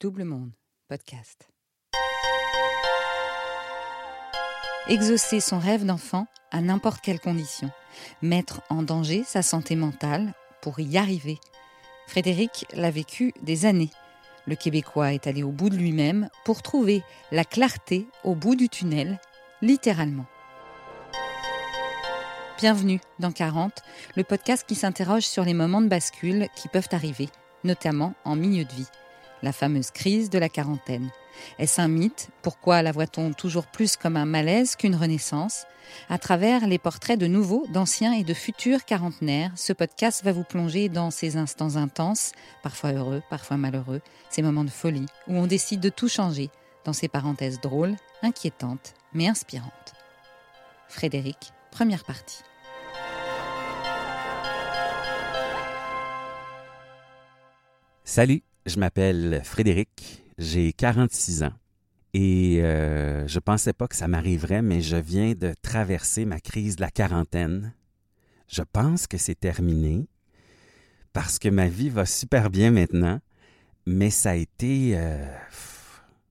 Double Monde, podcast. Exaucer son rêve d'enfant à n'importe quelle condition. Mettre en danger sa santé mentale pour y arriver. Frédéric l'a vécu des années. Le Québécois est allé au bout de lui-même pour trouver la clarté au bout du tunnel, littéralement. Bienvenue dans 40, le podcast qui s'interroge sur les moments de bascule qui peuvent arriver, notamment en milieu de vie la fameuse crise de la quarantaine. Est-ce un mythe? Pourquoi la voit-on toujours plus comme un malaise qu'une renaissance? À travers les portraits de nouveaux, d'anciens et de futurs quarantenaires, ce podcast va vous plonger dans ces instants intenses, parfois heureux, parfois malheureux, ces moments de folie où on décide de tout changer, dans ces parenthèses drôles, inquiétantes, mais inspirantes. Frédéric, première partie. Salut je m'appelle Frédéric, j'ai 46 ans et euh, je pensais pas que ça m'arriverait, mais je viens de traverser ma crise de la quarantaine. Je pense que c'est terminé parce que ma vie va super bien maintenant, mais ça a été euh,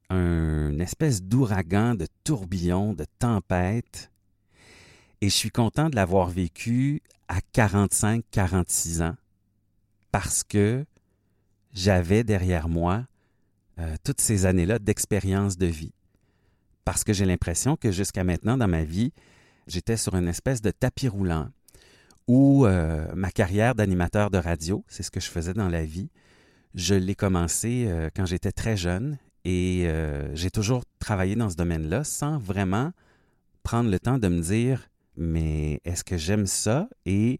un espèce d'ouragan, de tourbillon, de tempête. Et je suis content de l'avoir vécu à 45-46 ans parce que j'avais derrière moi euh, toutes ces années-là d'expérience de vie. Parce que j'ai l'impression que jusqu'à maintenant dans ma vie, j'étais sur une espèce de tapis roulant où euh, ma carrière d'animateur de radio, c'est ce que je faisais dans la vie, je l'ai commencé euh, quand j'étais très jeune et j'ai toujours travaillé dans ce domaine-là sans vraiment prendre le temps de me dire mais est-ce que j'aime ça et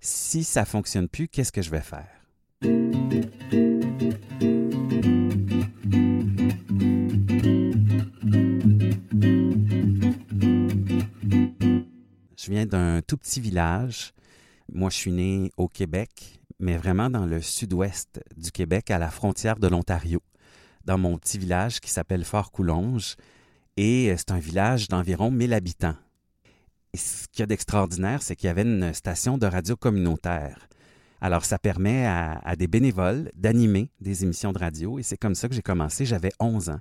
si ça fonctionne plus, qu'est-ce que je vais faire? Je viens d'un tout petit village. Moi, je suis né au Québec, mais vraiment dans le sud-ouest du Québec, à la frontière de l'Ontario, dans mon petit village qui s'appelle Fort-Coulonge. Et c'est un village d'environ 1000 habitants. Ce qu'il y a d'extraordinaire, c'est qu'il y avait une station de radio communautaire. Alors, ça permet à, des bénévoles d'animer des émissions de radio et c'est comme ça que j'ai commencé. J'avais 11 ans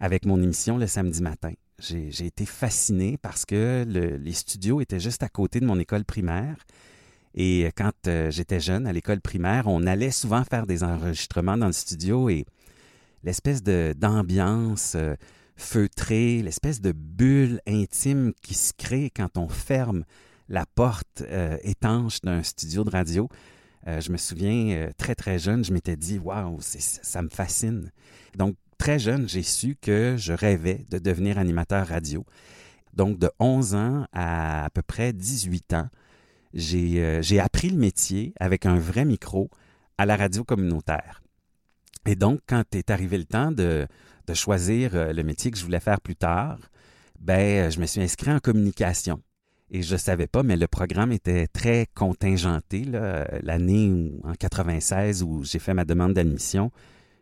avec mon émission le samedi matin. J'ai été fasciné parce que les studios étaient juste à côté de mon école primaire. Et quand euh, j'étais jeune, à l'école primaire, on allait souvent faire des enregistrements dans le studio et l'espèce d'ambiance euh, feutrée, l'espèce de bulle intime qui se crée quand on ferme la porte euh, étanche d'un studio de radio, euh, je me souviens, euh, très, très jeune, je m'étais dit, waouh, ça me fascine. Donc, très jeune, j'ai su que je rêvais de devenir animateur radio. Donc, de 11 ans à à peu près 18 ans, euh, j'ai appris le métier avec un vrai micro à la radio communautaire. Et donc, quand est arrivé le temps de, de choisir le métier que je voulais faire plus tard, ben, je me suis inscrit en communication. Et je ne savais pas, mais le programme était très contingenté. L'année en 96 où j'ai fait ma demande d'admission,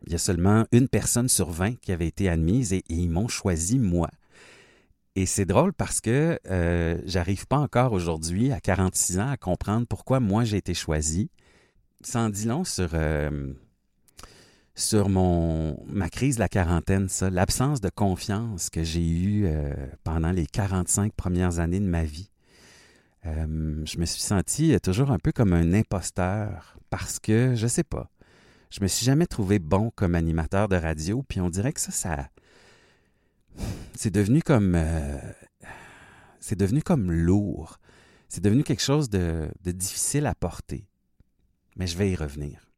il y a seulement une personne sur 20 qui avait été admise et, ils m'ont choisi moi. Et c'est drôle parce que euh, j'arrive pas encore aujourd'hui, à 46 ans, à comprendre pourquoi moi j'ai été choisi. En dit long sur, euh, sur mon, ma crise de la quarantaine, ça, l'absence de confiance que j'ai eue euh, pendant les 45 premières années de ma vie. Euh, je me suis senti toujours un peu comme un imposteur parce que, je sais pas, je me suis jamais trouvé bon comme animateur de radio, puis on dirait que ça, ça. C'est devenu comme. Euh, c'est devenu comme lourd. C'est devenu quelque chose de difficile à porter. Mais je vais y revenir.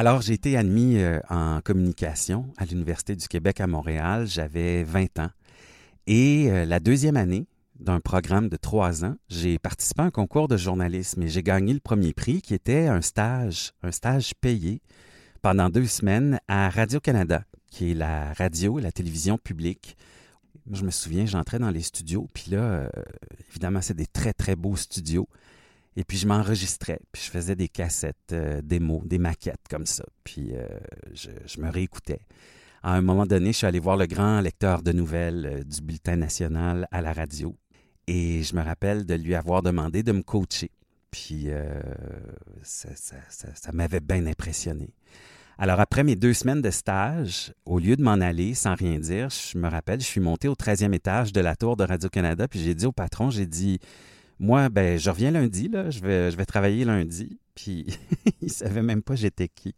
Alors, j'ai été admis euh, en communication à l'Université du Québec à Montréal. J'avais 20 ans. Et euh, la deuxième année d'un programme de trois ans, j'ai participé à un concours de journalisme et j'ai gagné le premier prix qui était un stage, un stage payé pendant deux semaines à Radio-Canada, qui est la radio et la télévision publique. Je me souviens, j'entrais dans les studios, puis là, euh, évidemment, c'est des très, très beaux studios. Et puis je m'enregistrais, puis je faisais des cassettes, euh, des mots, des maquettes comme ça. Puis euh, je, me réécoutais. À un moment donné, je suis allé voir le grand lecteur de nouvelles euh, du Bulletin national à la radio. Et je me rappelle de lui avoir demandé de me coacher. Puis ça, ça m'avait bien impressionné. Alors, après mes deux semaines de stage, au lieu de m'en aller sans rien dire, je me rappelle, je suis monté au 13e étage de la tour de Radio-Canada, puis j'ai dit au patron, j'ai dit, moi, ben, je reviens lundi, là, je vais, travailler lundi. Puis, il savait même pas j'étais qui.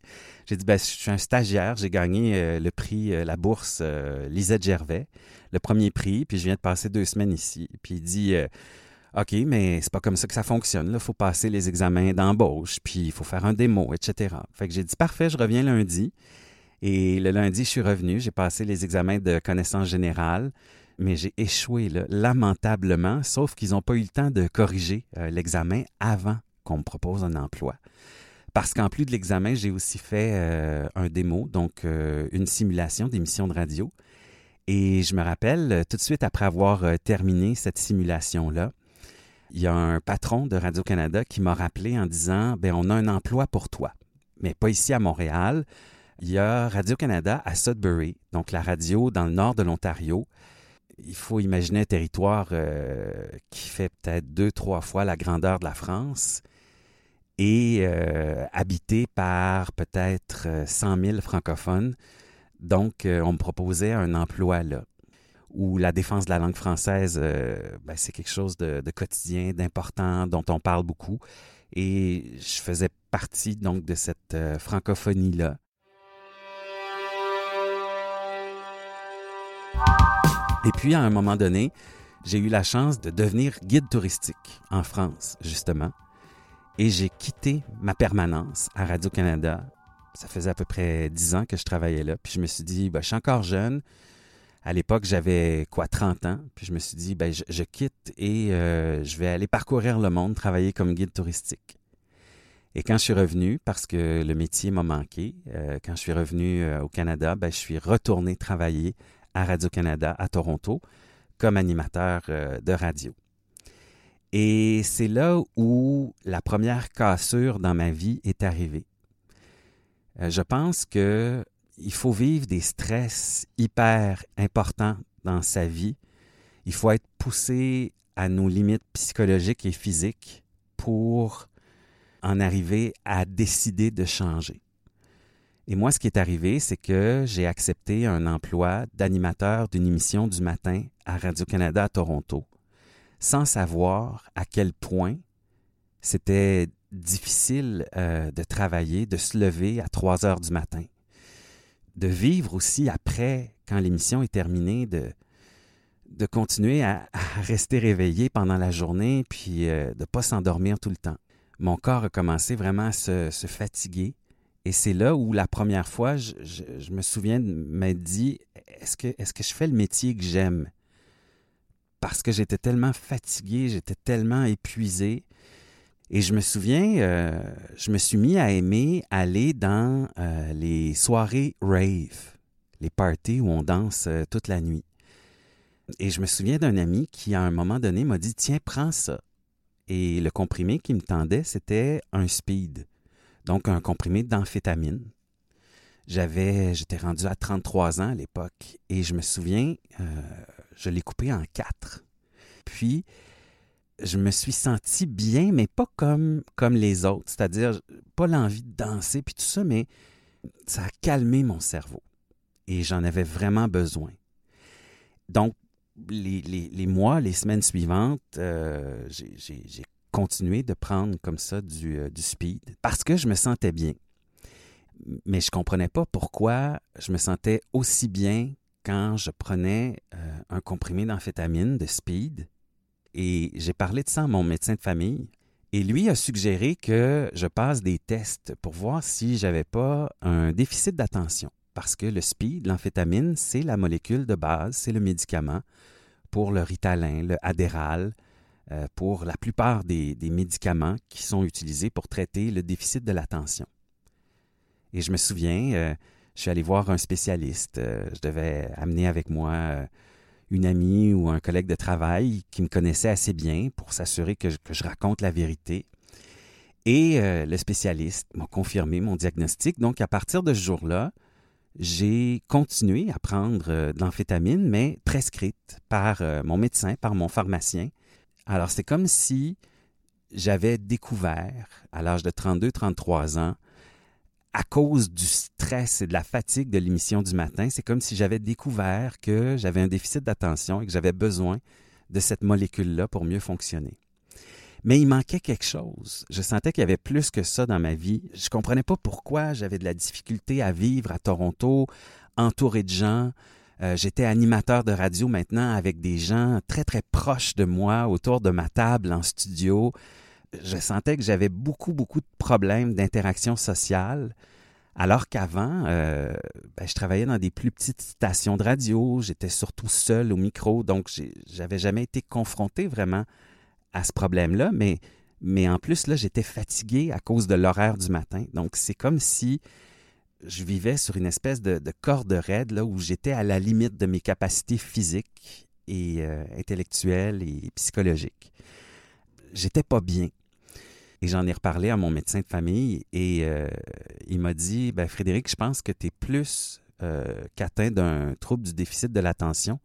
J'ai dit, ben, je suis un stagiaire, j'ai gagné euh, le prix, euh, la bourse euh, Lisette Gervais, le premier prix, puis je viens de passer deux semaines ici. Puis il dit, OK, mais c'est pas comme ça que ça fonctionne. Il faut passer les examens d'embauche, puis il faut faire un démo, etc. Fait que j'ai dit parfait, je reviens lundi. Et le lundi, je suis revenu, j'ai passé les examens de connaissances générales, mais j'ai échoué lamentablement, sauf qu'ils n'ont pas eu le temps de corriger euh, l'examen avant qu'on me propose un emploi. Parce qu'en plus de l'examen, j'ai aussi fait euh, un démo, donc euh, une simulation d'émission de radio. Et je me rappelle, tout de suite après avoir terminé cette simulation-là, il y a un patron de Radio-Canada qui m'a rappelé en disant ben on a un emploi pour toi, mais pas ici à Montréal. Il y a Radio-Canada à Sudbury, donc la radio dans le nord de l'Ontario. Il faut imaginer un territoire euh, qui fait peut-être deux, trois fois la grandeur de la France et euh, habité par peut-être 100 euh, 000 francophones. Donc, on me proposait un emploi là où la défense de la langue française, ben, c'est quelque chose de, quotidien, d'important, dont on parle beaucoup. Et je faisais partie donc de cette francophonie-là. Et puis, à un moment donné, j'ai eu la chance de devenir guide touristique en France, justement. Et j'ai quitté ma permanence à Radio-Canada. Ça faisait à peu près dix ans que je travaillais là. Puis je me suis dit, ben, je suis encore jeune, à l'époque, j'avais quoi, 30 ans. Puis je me suis dit, ben, je, quitte et euh, je vais aller parcourir le monde, travailler comme guide touristique. Et quand je suis revenu, parce que le métier m'a manqué, euh, quand je suis revenu euh, au Canada, ben, je suis retourné travailler à Radio-Canada à Toronto comme animateur de radio. Et c'est là où la première cassure dans ma vie est arrivée. je pense que il faut vivre des stress hyper importants dans sa vie. Il faut être poussé à nos limites psychologiques et physiques pour en arriver à décider de changer. Et moi, ce qui est arrivé, c'est que j'ai accepté un emploi d'animateur d'une émission du matin à Radio-Canada à Toronto, sans savoir à quel point c'était difficile euh, de travailler, de se lever à 3 heures du matin de vivre aussi après, quand l'émission est terminée, de, continuer à, rester réveillé pendant la journée, puis euh, de ne pas s'endormir tout le temps. Mon corps a commencé vraiment à se, fatiguer. Et c'est là où la première fois, je, me souviens de m'être dit, est-ce que, je fais le métier que j'aime? Parce que j'étais tellement fatigué, j'étais tellement épuisé. Et je me souviens, euh, je me suis mis à aimer aller dans euh, les soirées rave, les parties où on danse euh, toute la nuit. Et je me souviens d'un ami qui, à un moment donné, m'a dit Tiens, prends ça. Et le comprimé qu'il me tendait, c'était un speed, donc un comprimé d'amphétamine. J'avais, j'étais rendu à 33 ans à l'époque, et je me souviens, je l'ai coupé en quatre. Puis, je me suis senti bien, mais pas comme, comme les autres. C'est-à-dire, pas l'envie de danser, puis tout ça, mais ça a calmé mon cerveau. Et j'en avais vraiment besoin. Donc, les, mois, les semaines suivantes, euh, j'ai continué de prendre comme ça du, euh, du, speed parce que je me sentais bien. Mais je ne comprenais pas pourquoi je me sentais aussi bien quand je prenais euh, un comprimé d'amphétamine, de speed, et j'ai parlé de ça à mon médecin de famille. Et lui a suggéré que je passe des tests pour voir si j'avais pas un déficit d'attention. Parce que le speed, l'amphétamine, c'est la molécule de base, c'est le médicament pour le ritalin, le adéral, pour la plupart des, médicaments qui sont utilisés pour traiter le déficit de l'attention. Et je me souviens, euh, je suis allé voir un spécialiste. Euh, je devais amener avec moi une amie ou un collègue de travail qui me connaissait assez bien pour s'assurer que, je raconte la vérité. Et euh, le spécialiste m'a confirmé mon diagnostic. Donc, à partir de ce jour-là, j'ai continué à prendre euh, de l'amphétamine, mais prescrite par euh, mon médecin, par mon pharmacien, Alors, c'est comme si j'avais découvert, à l'âge de 32-33 ans, à cause du stress et de la fatigue de l'émission du matin, c'est comme si j'avais découvert que j'avais un déficit d'attention et que j'avais besoin de cette molécule-là pour mieux fonctionner. Mais il manquait quelque chose. Je sentais qu'il y avait plus que ça dans ma vie. Je ne comprenais pas pourquoi j'avais de la difficulté à vivre à Toronto, entouré de gens. Euh, j'étais animateur de radio maintenant avec des gens très, très proches de moi, autour de ma table en studio. Je sentais que j'avais beaucoup, beaucoup de problèmes d'interaction sociale. Alors qu'avant, euh, ben, je travaillais dans des plus petites stations de radio, j'étais surtout seul au micro, donc j'avais jamais été confronté vraiment à ce problème-là, mais, mais en plus, là, j'étais fatigué à cause de l'horaire du matin. Donc, c'est comme si je vivais sur une espèce de, corde raide, là, où j'étais à la limite de mes capacités physiques et euh, intellectuelles et psychologiques. J'étais pas bien. Et j'en ai reparlé à mon médecin de famille et euh, il m'a dit ben, Frédéric, je pense que tu es plus euh, qu'atteint d'un trouble du déficit de l'attention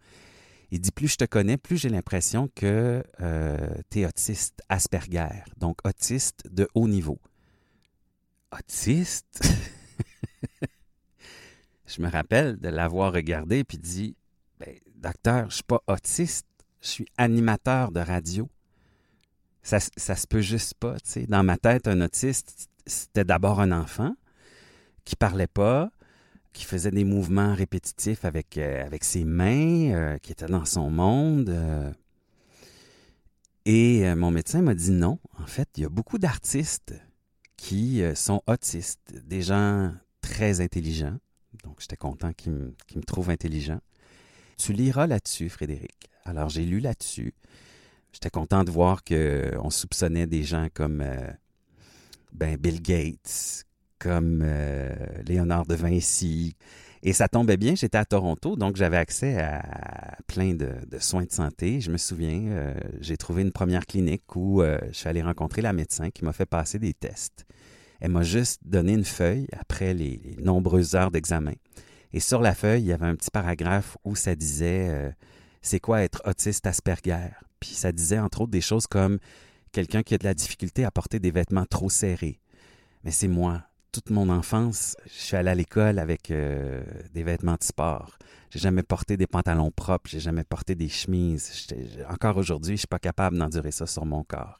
il dit plus je te connais, plus j'ai l'impression que tu es autiste Asperger, donc autiste de haut niveau. Autiste? je me rappelle de l'avoir regardé puis dit ben, Docteur, je suis pas autiste, je suis animateur de radio. Ça, ça se peut juste pas, tu sais. Dans ma tête, un autiste, c'était d'abord un enfant qui parlait pas, qui faisait des mouvements répétitifs avec, euh, ses mains, euh, qui était dans son monde. Euh. Et mon médecin m'a dit non. En fait, il y a beaucoup d'artistes qui sont autistes, des gens très intelligents. Donc, j'étais content qu'ils me, trouvent intelligent. Tu liras là-dessus, Frédéric. Alors, j'ai lu là-dessus. J'étais content de voir qu'on soupçonnait des gens comme ben, Bill Gates, comme euh, Léonard de Vinci. Et ça tombait bien, j'étais à Toronto, donc j'avais accès à plein de, soins de santé. Je me souviens, euh, j'ai trouvé une première clinique où euh, je suis allé rencontrer la médecin qui m'a fait passer des tests. Elle m'a juste donné une feuille après les, nombreuses heures d'examen. Et sur la feuille, il y avait un petit paragraphe où ça disait c'est quoi être autiste Asperger? Puis ça disait entre autres des choses comme quelqu'un qui a de la difficulté à porter des vêtements trop serrés. Mais c'est moi toute mon enfance, je suis allé à l'école avec euh, des vêtements de sport. J'ai jamais porté des pantalons propres, j'ai jamais porté des chemises. Encore aujourd'hui, je suis pas capable d'endurer ça sur mon corps.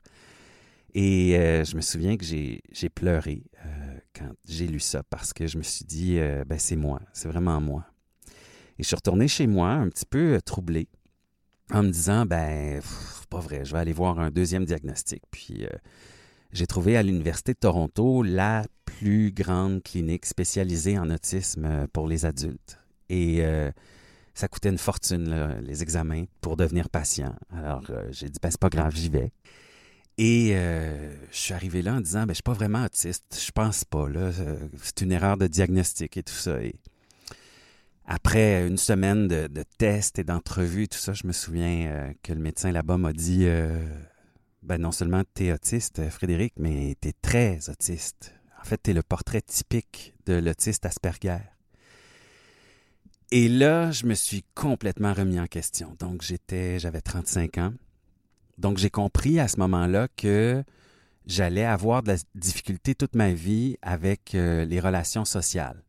Et euh, je me souviens que j'ai pleuré euh, quand j'ai lu ça parce que je me suis dit, ben c'est moi, c'est vraiment moi. Et je suis retourné chez moi un petit peu troublé en me disant, ben, pas vrai, je vais aller voir un deuxième diagnostic. Puis j'ai trouvé à l'Université de Toronto la plus grande clinique spécialisée en autisme euh, pour les adultes. Et euh, ça coûtait une fortune, les examens, pour devenir patient. Alors, euh, j'ai dit, ben, c'est pas grave, j'y vais. Et je suis arrivé là en disant, ben, je suis pas vraiment autiste, je pense pas, là. C'est une erreur de diagnostic et tout ça. Et après une semaine de, tests et d'entrevues tout ça, je me souviens que le médecin là-bas m'a dit, ben, non seulement tu es autiste, Frédéric, mais tu es très autiste. En fait, tu es le portrait typique de l'autiste Asperger. Et là, je me suis complètement remis en question. Donc, j'étais, j'avais 35 ans. Donc, j'ai compris à ce moment-là que j'allais avoir de la difficulté toute ma vie avec euh, les relations sociales.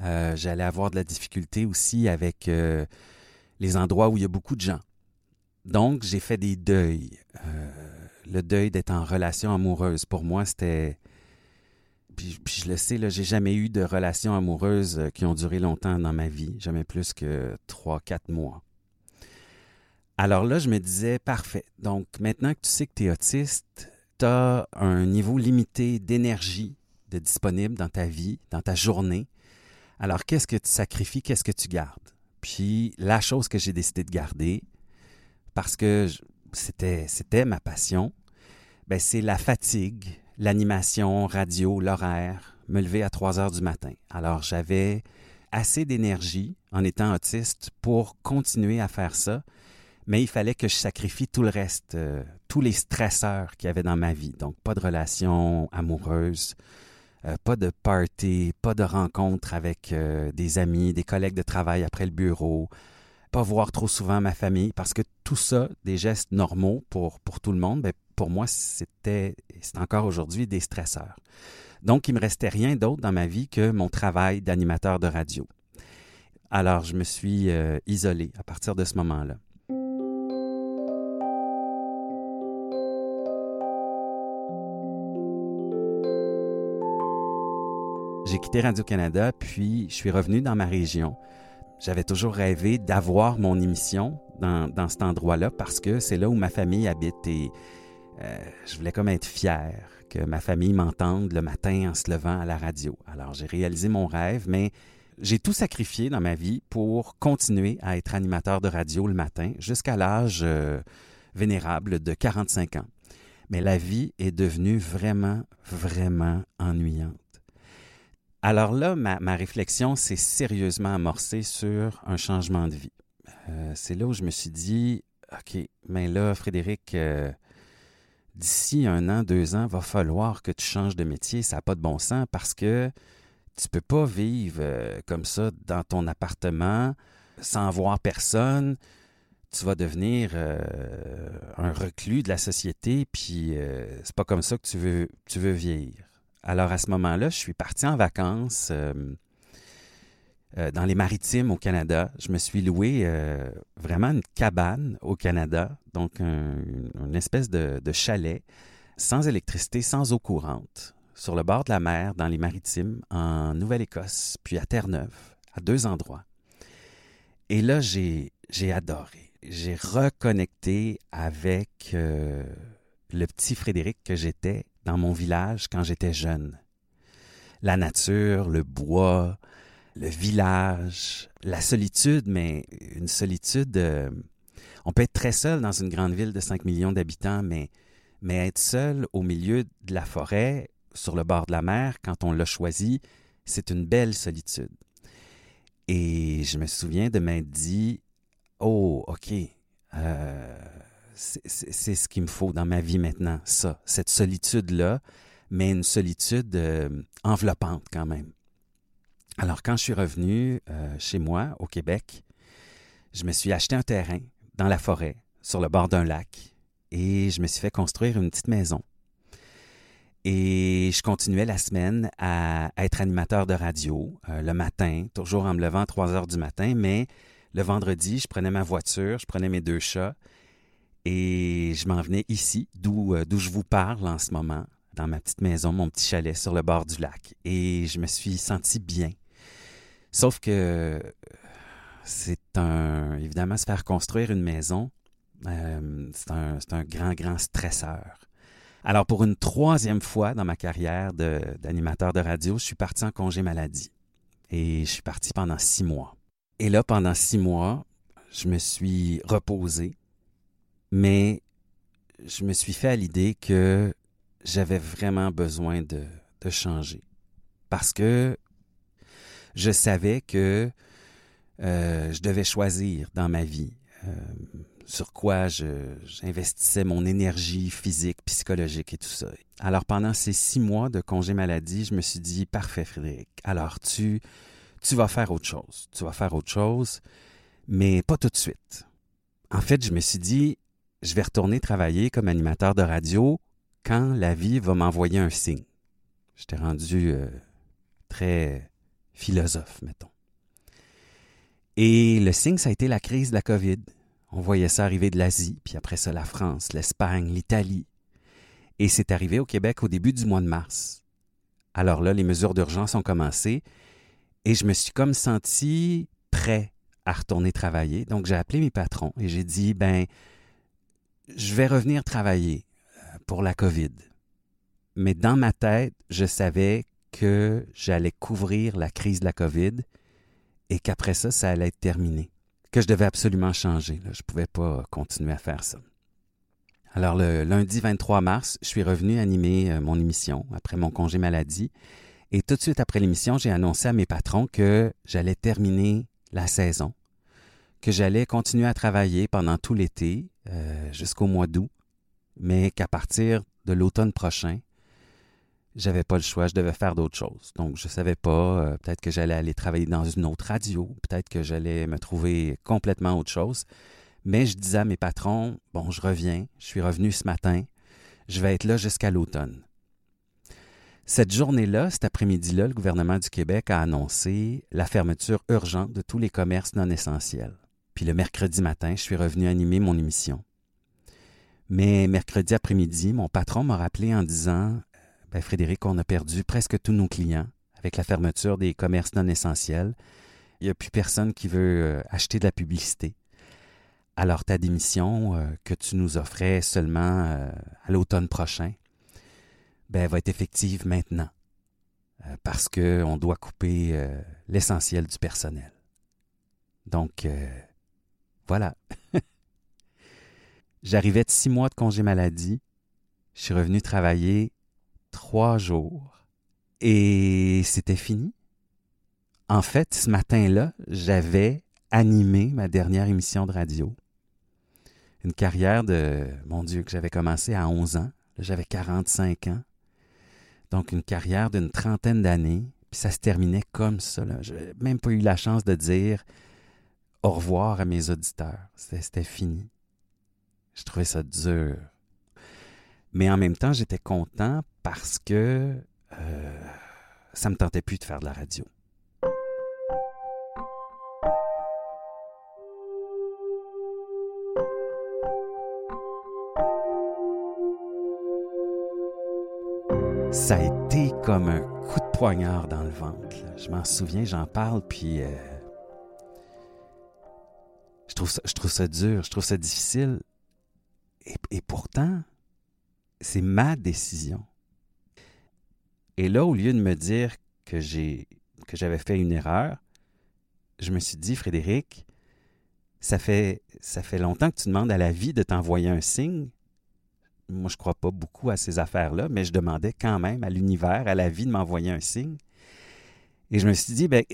Euh, j'allais avoir de la difficulté aussi avec euh, les endroits où il y a beaucoup de gens. Donc, j'ai fait des deuils. le deuil d'être en relation amoureuse, pour moi, c'était puis, je le sais, là, j'ai jamais eu de relations amoureuses qui ont duré longtemps dans ma vie, jamais plus que trois, quatre mois. Alors là, je me disais, parfait. Donc maintenant que tu sais que tu es autiste, tu as un niveau limité d'énergie disponible dans ta vie, dans ta journée. Alors qu'est-ce que tu sacrifies, qu'est-ce que tu gardes? Puis la chose que j'ai décidé de garder, parce que c'était, c'était ma passion, ben, c'est la fatigue l'animation, radio, l'horaire, me lever à 3 heures du matin. Alors j'avais assez d'énergie en étant autiste pour continuer à faire ça, mais il fallait que je sacrifie tout le reste, euh, tous les stresseurs qu'il y avait dans ma vie. Donc pas de relations amoureuses, euh, pas de party, pas de rencontres avec euh, des amis, des collègues de travail après le bureau, pas voir trop souvent ma famille, parce que tout ça, des gestes normaux pour, pour tout le monde, ben, pour moi, c'était, c'est encore aujourd'hui des stresseurs. Donc, il me restait rien d'autre dans ma vie que mon travail d'animateur de radio. Alors, je me suis euh, isolé à partir de ce moment-là. Quitté Radio-Canada, puis je suis revenu dans ma région. J'avais toujours rêvé d'avoir mon émission dans, cet endroit-là parce que c'est là où ma famille habite et euh, je voulais comme être fier que ma famille m'entende le matin en se levant à la radio. Alors j'ai réalisé mon rêve, mais j'ai tout sacrifié dans ma vie pour continuer à être animateur de radio le matin jusqu'à l'âge euh, vénérable de 45 ans. Mais la vie est devenue vraiment, vraiment ennuyante. Alors là, ma, réflexion s'est sérieusement amorcée sur un changement de vie. Euh, c'est là où je me suis dit, OK, mais là, Frédéric, d'ici un an, deux ans, va falloir que tu changes de métier. Ça n'a pas de bon sens parce que tu peux pas vivre euh, comme ça dans ton appartement sans voir personne. Tu vas devenir euh, un reclus de la société, puis euh, c'est pas comme ça que tu veux, tu veux vieillir. Alors à ce moment-là, je suis parti en vacances euh, dans les maritimes au Canada. Je me suis loué euh, vraiment une cabane au Canada, donc une espèce de, chalet sans électricité, sans eau courante, sur le bord de la mer, dans les maritimes, en Nouvelle-Écosse, puis à Terre-Neuve, à deux endroits. Et là, j'ai, adoré. J'ai reconnecté avec euh, le petit Frédéric que j'étais dans mon village quand j'étais jeune. La nature, le bois, le village, la solitude, mais une solitude. Euh, on peut être très seul dans une grande ville de 5 millions d'habitants, mais, mais être seul au milieu de la forêt, sur le bord de la mer, quand on l'a choisi, c'est une belle solitude. Et je me souviens de m'être dit Oh, OK, euh, c'est ce qu'il me faut dans ma vie maintenant, ça, cette solitude-là, mais une solitude euh, enveloppante quand même. Alors, quand je suis revenu euh, chez moi, au Québec, je me suis acheté un terrain dans la forêt, sur le bord d'un lac, et je me suis fait construire une petite maison. Et je continuais la semaine à, être animateur de radio euh, le matin, toujours en me levant à 3 heures du matin, mais le vendredi, je prenais ma voiture, je prenais mes deux chats et je m'en venais ici, d'où euh, je vous parle en ce moment, dans ma petite maison, mon petit chalet sur le bord du lac. Et je me suis senti bien. Sauf que c'est un. Évidemment, se faire construire une maison, euh, c'est un, grand, grand stresseur. Alors, pour une troisième fois dans ma carrière d'animateur de, radio, je suis parti en congé maladie. Et je suis parti pendant six mois. Et là, pendant six mois, je me suis reposé, mais je me suis fait à l'idée que j'avais vraiment besoin de, changer. Parce que je savais que euh, je devais choisir dans ma vie euh, sur quoi j'investissais mon énergie physique, psychologique et tout ça. Alors pendant ces six mois de congé maladie, je me suis dit, parfait Frédéric, alors tu, tu vas faire autre chose. Tu vas faire autre chose, mais pas tout de suite. En fait, je me suis dit, je vais retourner travailler comme animateur de radio quand la vie va m'envoyer un signe. J'étais rendu euh, très philosophe, mettons. Et le signe, ça a été la crise de la COVID. On voyait ça arriver de l'Asie, puis après ça la France, l'Espagne, l'Italie. Et c'est arrivé au Québec au début du mois de mars. Alors là, les mesures d'urgence ont commencé et je me suis comme senti prêt à retourner travailler. Donc j'ai appelé mes patrons et j'ai dit, ben, je vais revenir travailler euh, pour la COVID. Mais dans ma tête, je savais que j'allais couvrir la crise de la COVID et qu'après ça, ça allait être terminé. Que je devais absolument changer. Je ne pouvais pas continuer à faire ça. Alors, le lundi 23 mars, je suis revenu animer euh, mon émission après mon congé maladie. Et tout de suite après l'émission, j'ai annoncé à mes patrons que j'allais terminer la saison, que j'allais continuer à travailler pendant tout l'été euh, jusqu'au mois d'août, mais qu'à partir de l'automne prochain, j'avais pas le choix, je devais faire d'autres choses. Donc, je savais pas, euh, peut-être que j'allais aller travailler dans une autre radio, peut-être que j'allais me trouver complètement autre chose. Mais je disais à mes patrons, bon, je reviens, je suis revenu ce matin, je vais être là jusqu'à l'automne. Cette journée-là, cet après-midi-là, le gouvernement du Québec a annoncé la fermeture urgente de tous les commerces non essentiels. Puis le mercredi matin, je suis revenu animer mon émission. Mais mercredi après-midi, mon patron m'a rappelé en disant ben, Frédéric, on a perdu presque tous nos clients avec la fermeture des commerces non essentiels. Il n'y a plus personne qui veut euh, acheter de la publicité. Alors ta démission euh, que tu nous offrais seulement euh, à l'automne prochain, ben, va être effective maintenant. parce qu'on doit couper l'essentiel du personnel. Donc, voilà. J'arrivais de six mois de congé maladie. Je suis revenu travailler trois jours et c'était fini. En fait, ce matin-là, j'avais animé ma dernière émission de radio. Une carrière de, mon Dieu, que j'avais commencé à 11 ans. J'avais 45 ans. Donc, une carrière d'une trentaine d'années. Puis ça se terminait comme ça. Je n'ai même pas eu la chance de dire au revoir à mes auditeurs. C'était fini. Je trouvais ça dur. Mais en même temps, j'étais content parce que euh, ça me tentait plus de faire de la radio. Ça a été comme un coup de poignard dans le ventre. Je m'en souviens, j'en parle, puis euh, je, trouve ça, je trouve ça dur, je trouve ça difficile. et pourtant, c'est ma décision. Et là, au lieu de me dire que j'ai que j'avais fait une erreur, je me suis dit, Frédéric, ça fait, ça fait longtemps que tu demandes à la vie de t'envoyer un signe. Moi, je ne crois pas beaucoup à ces affaires-là, mais je demandais quand même à l'univers, à la vie de m'envoyer un signe. Et je me suis dit, ben,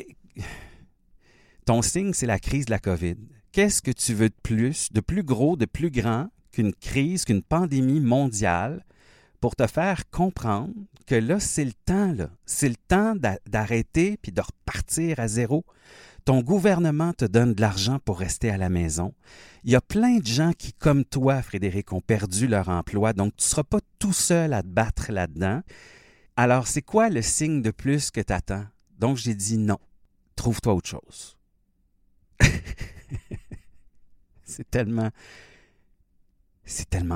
ton signe, c'est la crise de la COVID. Qu'est-ce que tu veux de plus, de plus gros, de plus grand qu'une crise, qu'une pandémie mondiale pour te faire comprendre que là, c'est le temps, là. C'est le temps d'arrêter puis de repartir à zéro. Ton gouvernement te donne de l'argent pour rester à la maison. Il y a plein de gens qui, comme toi, Frédéric, ont perdu leur emploi, donc tu ne seras pas tout seul à te battre là-dedans. Alors, c'est quoi le signe de plus que tu attends? Donc, j'ai dit non. Trouve-toi autre chose. C'est tellement.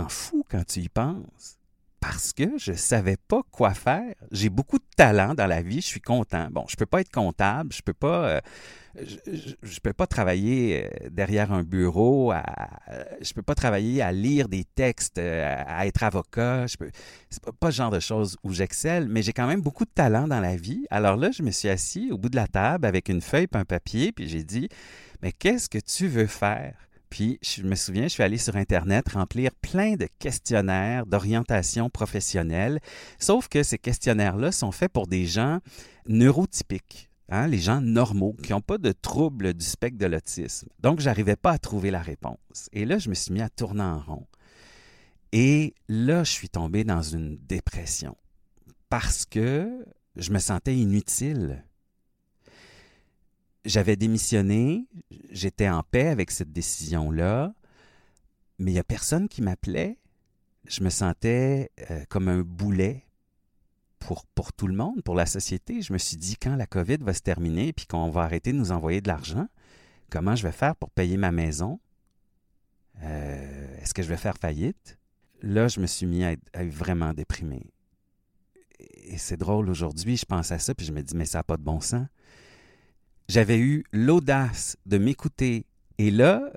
Fou quand tu y penses parce que je ne savais pas quoi faire. J'ai beaucoup de talent dans la vie, je suis content. Bon, je ne peux pas être comptable, je peux pas, euh, je, peux pas travailler euh, derrière un bureau, à, je peux pas travailler à lire des textes, euh, à, être avocat. Ce n'est pas, pas, genre de choses où j'excelle, mais j'ai quand même beaucoup de talent dans la vie. Alors là, je me suis assis au bout de la table avec une feuille et un papier, puis j'ai dit, mais qu'est-ce que tu veux faire? Puis, je me souviens, je suis allé sur Internet remplir plein de questionnaires d'orientation professionnelle, sauf que ces questionnaires-là sont faits pour des gens neurotypiques. Hein, les gens normaux qui n'ont pas de troubles du spectre de l'autisme. Donc, je n'arrivais pas à trouver la réponse. Et là, je me suis mis à tourner en rond. Et là, je suis tombé dans une dépression parce que je me sentais inutile j'avais démissionné, j'étais en paix avec cette décision-là, mais il n'y a personne qui m'appelait. Je me sentais euh, comme un boulet pour, tout le monde, pour la société. Je me suis dit, quand la COVID va se terminer puis qu'on va arrêter de nous envoyer de l'argent, comment je vais faire pour payer ma maison? Euh, est-ce que je vais faire faillite? Là, je me suis mis à être, à être vraiment déprimé. Et c'est drôle, aujourd'hui, je pense à ça, puis je me dis, mais ça n'a pas de bon sens j'avais eu l'audace de m'écouter. Et là,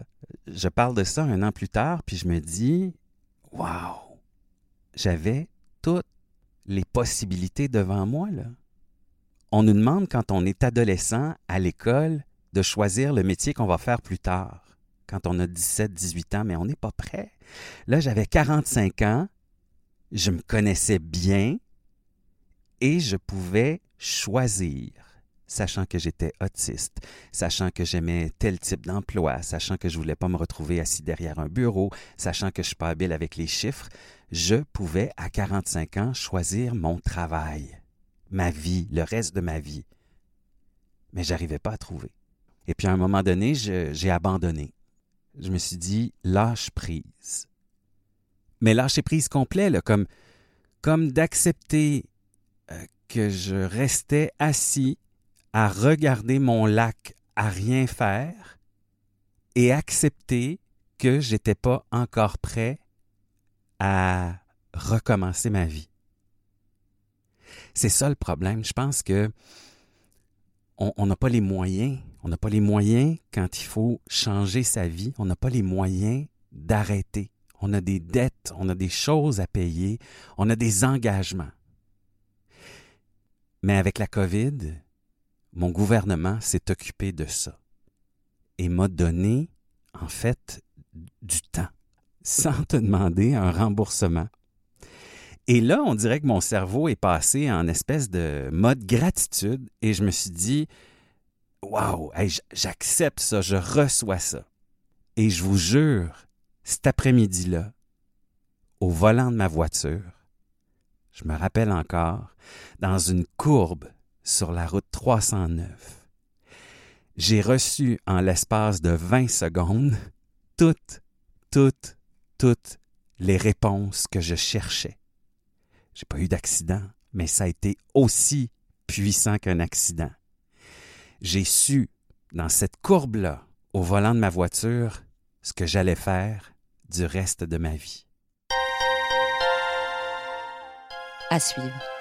je parle de ça un an plus tard, puis je me dis, waouh, j'avais toutes les possibilités devant moi, là. On nous demande quand on est adolescent à l'école de choisir le métier qu'on va faire plus tard, quand on a 17, 18 ans, mais on n'est pas prêt. Là, j'avais 45 ans, je me connaissais bien et je pouvais choisir sachant que j'étais autiste, sachant que j'aimais tel type d'emploi, sachant que je voulais pas me retrouver assis derrière un bureau, sachant que je suis pas habile avec les chiffres, je pouvais à 45 ans choisir mon travail, ma vie, le reste de ma vie. Mais j'arrivais pas à trouver. Et puis à un moment donné, j'ai abandonné. Je me suis dit lâche prise. Mais lâcher prise complet, là, comme comme d'accepter euh, que je restais assis à regarder mon lac à rien faire et accepter que j'étais pas encore prêt à recommencer ma vie. C'est ça le problème. Je pense que on n'a pas les moyens. On n'a pas les moyens quand il faut changer sa vie. On n'a pas les moyens d'arrêter. On a des dettes, on a des choses à payer, on a des engagements. Mais avec la COVID, mon gouvernement s'est occupé de ça et m'a donné, en fait, du temps, sans te demander un remboursement. Et là, on dirait que mon cerveau est passé en espèce de mode gratitude et je me suis dit, waouh, j'accepte ça, je reçois ça. Et je vous jure, cet après-midi-là, au volant de ma voiture, je me rappelle encore, dans une courbe sur la route 309. J'ai reçu en l'espace de 20 secondes toutes, toutes, toutes les réponses que je cherchais. J'ai pas eu d'accident, mais ça a été aussi puissant qu'un accident. J'ai su, dans cette courbe-là, au volant de ma voiture, ce que j'allais faire du reste de ma vie. À suivre.